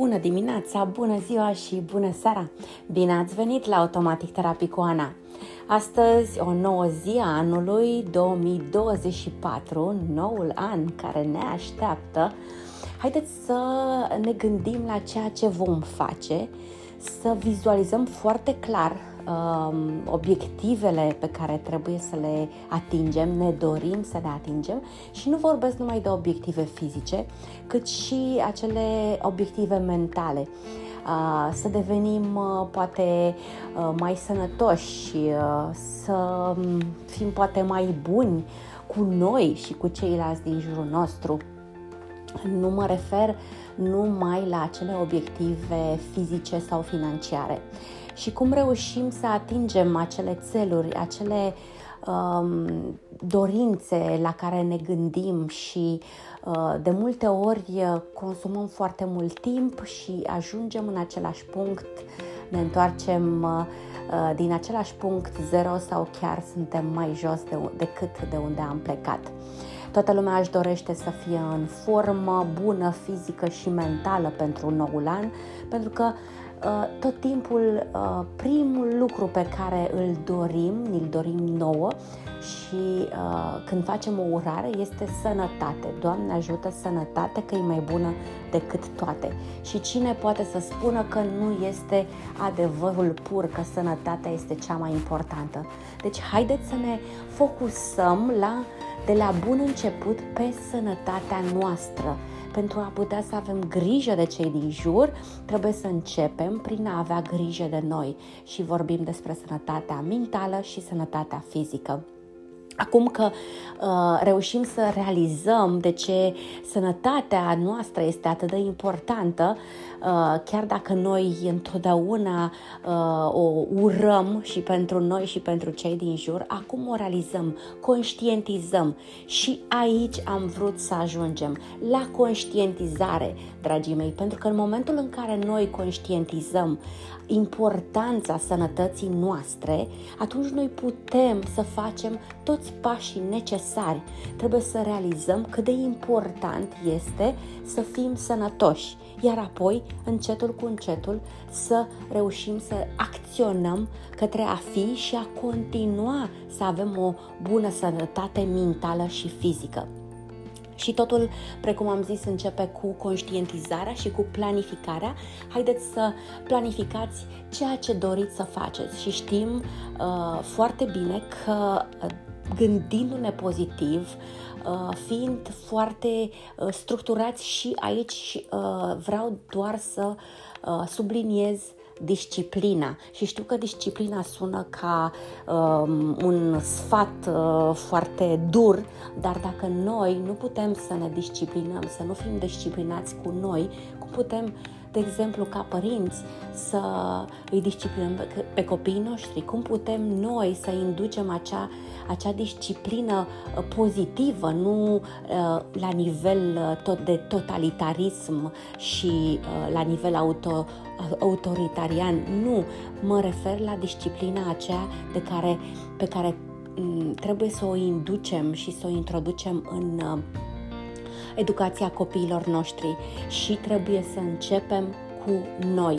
Bună dimineața, bună ziua și bună seara! Bine ați venit la Automatic Therapy cu Ana! Astăzi, o nouă zi a anului 2024, noul an care ne așteaptă. Haideți să ne gândim la ceea ce vom face, să vizualizăm foarte clar um, obiectivele pe care trebuie să le atingem, ne dorim să le atingem și nu vorbesc numai de obiective fizice, cât și acele obiective mentale. Uh, să devenim uh, poate uh, mai sănătoși, uh, să um, fim poate mai buni cu noi și cu ceilalți din jurul nostru. Nu mă refer numai la acele obiective fizice sau financiare. Și cum reușim să atingem acele țeluri, acele um, dorințe la care ne gândim și uh, de multe ori consumăm foarte mult timp și ajungem în același punct, ne întoarcem uh, din același punct zero sau chiar suntem mai jos de, decât de unde am plecat. Toată lumea își dorește să fie în formă bună, fizică și mentală pentru noul an, pentru că uh, tot timpul uh, primul lucru pe care îl dorim, îl dorim nouă și uh, când facem o urare este sănătate. Doamne ajută sănătate că e mai bună decât toate. Și cine poate să spună că nu este adevărul pur, că sănătatea este cea mai importantă. Deci haideți să ne focusăm la uh, de la bun început pe sănătatea noastră. Pentru a putea să avem grijă de cei din jur, trebuie să începem prin a avea grijă de noi și vorbim despre sănătatea mentală și sănătatea fizică. Acum că uh, reușim să realizăm de ce sănătatea noastră este atât de importantă, uh, chiar dacă noi întotdeauna uh, o urăm și pentru noi și pentru cei din jur, acum o realizăm, conștientizăm și aici am vrut să ajungem, la conștientizare, dragii mei, pentru că în momentul în care noi conștientizăm importanța sănătății noastre, atunci noi putem să facem toți pașii necesari. Trebuie să realizăm cât de important este să fim sănătoși, iar apoi, încetul cu încetul, să reușim să acționăm către a fi și a continua să avem o bună sănătate mentală și fizică. Și totul, precum am zis, începe cu conștientizarea și cu planificarea. Haideți să planificați ceea ce doriți să faceți și știm uh, foarte bine că uh, gândindu-ne pozitiv, uh, fiind foarte uh, structurați și aici uh, vreau doar să uh, subliniez disciplina. Și știu că disciplina sună ca um, un sfat uh, foarte dur, dar dacă noi nu putem să ne disciplinăm, să nu fim disciplinați cu noi, cum putem de exemplu, ca părinți, să îi disciplinăm pe copiii noștri? Cum putem noi să inducem acea, acea disciplină uh, pozitivă, nu uh, la nivel tot de totalitarism și la nivel auto, autoritarian, nu, mă refer la disciplina aceea de care, pe care mm, trebuie să o inducem și să o introducem în uh, educația copiilor noștri. Și trebuie să începem cu noi.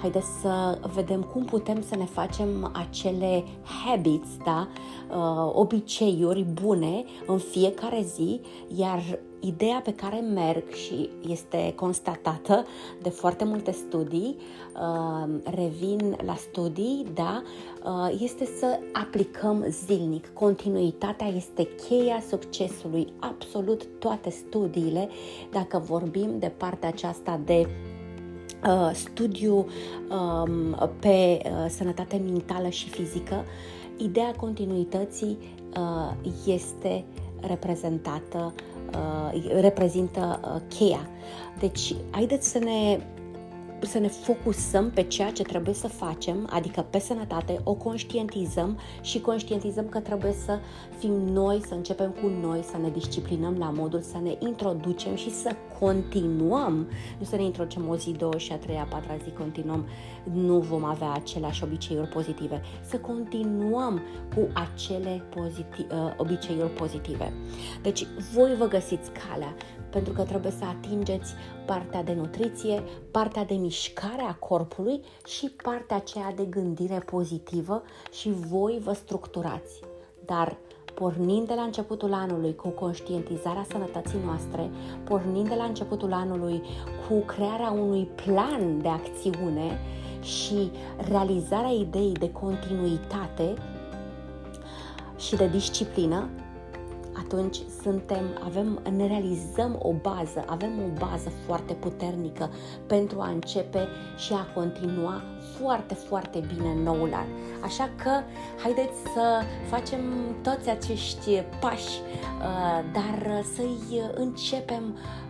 Haideți să vedem cum putem să ne facem acele habits, da? Uh, obiceiuri bune în fiecare zi, iar ideea pe care merg și este constatată de foarte multe studii, uh, revin la studii, da, uh, este să aplicăm zilnic. Continuitatea este cheia succesului. Absolut toate studiile, dacă vorbim de partea aceasta de uh, studiu um, pe uh, sănătate mentală și fizică, ideea continuității uh, este reprezentată, uh, reprezintă uh, cheia. Deci, haideți să ne să ne focusăm pe ceea ce trebuie să facem, adică pe sănătate, o conștientizăm și conștientizăm că trebuie să fim noi, să începem cu noi, să ne disciplinăm la modul să ne introducem și să continuăm, nu să ne introducem o zi, două și a treia, a patra zi continuăm, nu vom avea aceleași obiceiuri pozitive, să continuăm cu acele poziti- uh, obiceiuri pozitive. Deci voi vă găsiți calea pentru că trebuie să atingeți partea de nutriție, partea de mișcare a corpului și partea aceea de gândire pozitivă și voi vă structurați. Dar pornind de la începutul anului cu conștientizarea sănătății noastre, pornind de la începutul anului cu crearea unui plan de acțiune și realizarea ideii de continuitate și de disciplină, atunci suntem, avem, ne realizăm o bază, avem o bază foarte puternică pentru a începe și a continua foarte, foarte bine noul an. Așa că haideți să facem toți acești pași, uh, dar să-i începem Uh,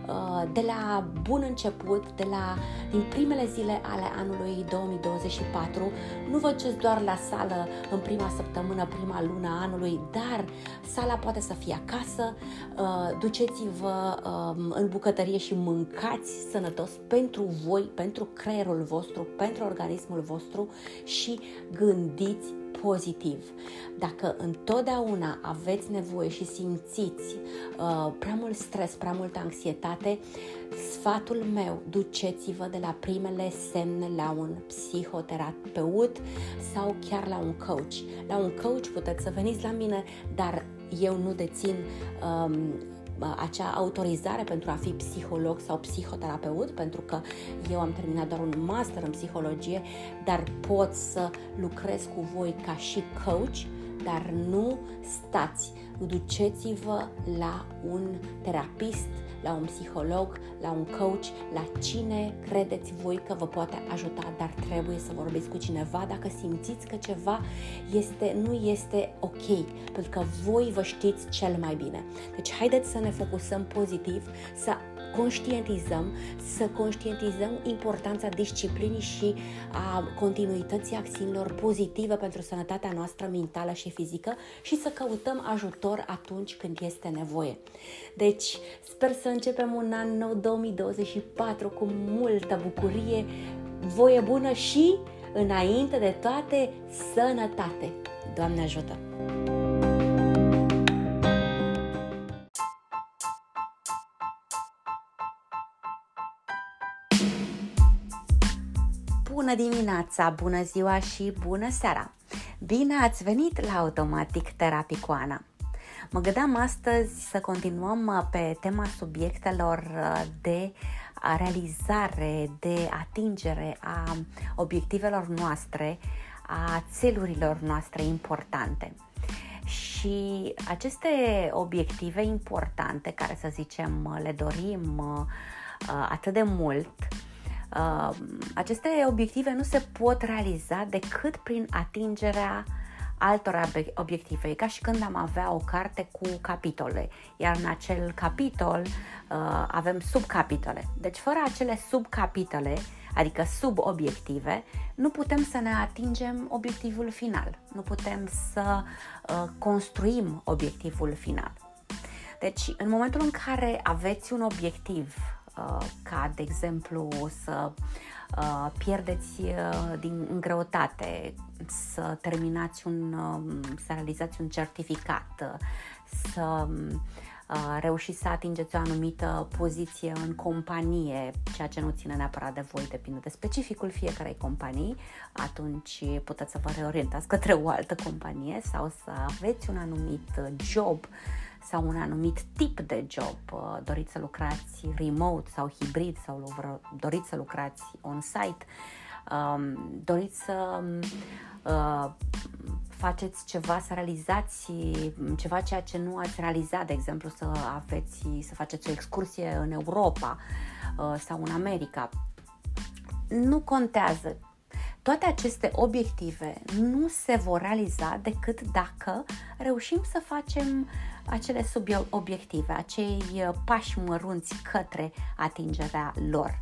de la bun început, de la din primele zile ale anului 2024. Nu vă duceți doar la sală în prima săptămână, prima lună a anului, dar sala poate să fie acasă. Uh, duceți-vă um, în bucătărie și mâncați sănătos pentru voi, pentru creierul vostru, pentru organismul vostru și gândiți pozitiv. Dacă întotdeauna aveți nevoie și simțiți uh, prea mult stres, prea multă anxietate, sfatul meu, duceți-vă de la primele semne la un psihoterapeut sau chiar la un coach. La un coach puteți să veniți la mine, dar eu nu dețin um, acea autorizare pentru a fi psiholog sau psihoterapeut, pentru că eu am terminat doar un master în psihologie, dar pot să lucrez cu voi ca și coach, dar nu stați, duceți-vă la un terapist la un psiholog, la un coach, la cine credeți voi că vă poate ajuta, dar trebuie să vorbiți cu cineva dacă simțiți că ceva este, nu este ok, pentru că voi vă știți cel mai bine. Deci haideți să ne focusăm pozitiv, să conștientizăm, să conștientizăm importanța disciplinii și a continuității acțiunilor pozitive pentru sănătatea noastră mentală și fizică și să căutăm ajutor atunci când este nevoie. Deci, sper să începem un an nou 2024 cu multă bucurie, voie bună și, înainte de toate, sănătate. Doamne ajută! Bună dimineața, bună ziua și bună seara! Bine ați venit la Automatic Terapii cu Ana! Mă gândeam astăzi să continuăm uh, pe tema subiectelor uh, de realizare, de atingere a obiectivelor noastre, a țelurilor noastre importante. Și aceste obiective importante, care să zicem le dorim uh, atât de mult, aceste obiective nu se pot realiza decât prin atingerea altor obiective. E ca și când am avea o carte cu capitole, iar în acel capitol uh, avem subcapitole. Deci fără acele subcapitole, adică subobiective, nu putem să ne atingem obiectivul final, nu putem să uh, construim obiectivul final. Deci, în momentul în care aveți un obiectiv, uh, ca de exemplu să uh, pierdeți uh, din greutate, să terminați un, um, să realizați un certificat, să uh, reușiți să atingeți o anumită poziție în companie, ceea ce nu ține neapărat de voi, depinde de specificul fiecarei companii, atunci puteți să vă reorientați către o altă companie sau să aveți un anumit job sau un anumit tip de job, uh, doriți să lucrați remote sau hibrid sau doriți să lucrați on-site, um, doriți să uh, faceți ceva, să realizați ceva ceea ce nu ați realizat, de exemplu să aveți, să faceți o excursie în Europa uh, sau în America. Nu contează. Toate aceste obiective nu se vor realiza decât dacă reușim să facem acele subobiective, acei pași mărunți către atingerea lor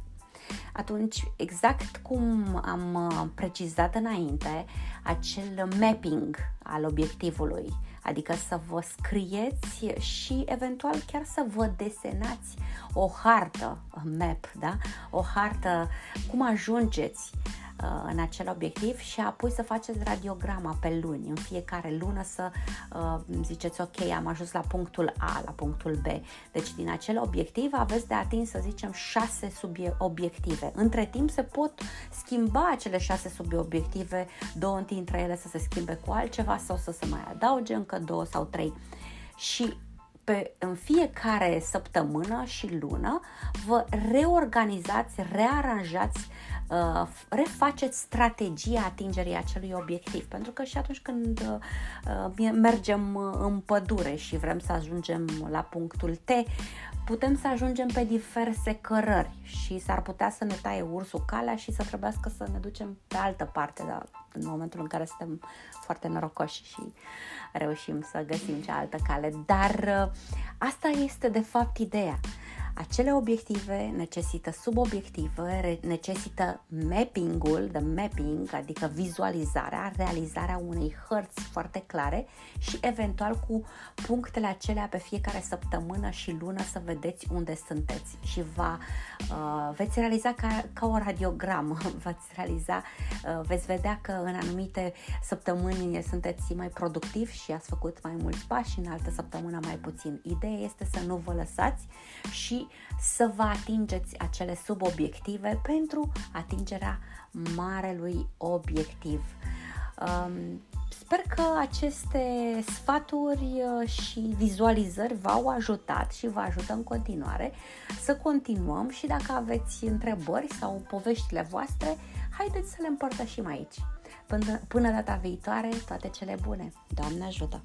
atunci, exact cum am uh, precizat înainte, acel mapping al obiectivului, adică să vă scrieți și eventual chiar să vă desenați o hartă, map, da? o hartă, cum ajungeți uh, în acel obiectiv și apoi să faceți radiograma pe luni, în fiecare lună să uh, ziceți ok, am ajuns la punctul A, la punctul B. Deci din acel obiectiv aveți de atins, să zicem, șase subobiective. Între timp se pot schimba acele șase subobiective, două dintre ele să se schimbe cu altceva sau să se mai adauge încă două sau trei. Și pe, în fiecare săptămână și lună vă reorganizați, rearanjați, uh, refaceți strategia atingerii acelui obiectiv. Pentru că și atunci când uh, mergem în pădure și vrem să ajungem la punctul T, putem să ajungem pe diverse cărări și s-ar putea să ne taie ursul calea și să trebuiască să ne ducem pe altă parte, dar în momentul în care suntem foarte norocoși și reușim să găsim cealaltă cale. Dar uh, asta este de fapt ideea. Acele obiective necesită subobiective, necesită mapping-ul, the mapping, adică vizualizarea, realizarea unei hărți foarte clare și eventual cu punctele acelea pe fiecare săptămână și lună să vedeți unde sunteți și va, uh, veți realiza ca, ca o radiogramă, veți realiza, uh, veți vedea că în anumite săptămâni sunteți mai productivi și ați făcut mai mulți pași și în altă săptămână mai puțin. Ideea este să nu vă lăsați și să vă atingeți acele subobiective pentru atingerea marelui obiectiv. Um, sper că aceste sfaturi uh, și vizualizări v-au ajutat și vă ajută în continuare să continuăm și dacă aveți întrebări sau poveștile voastre, haideți să le împărtășim aici. Până, până data viitoare, toate cele bune. Doamne ajută!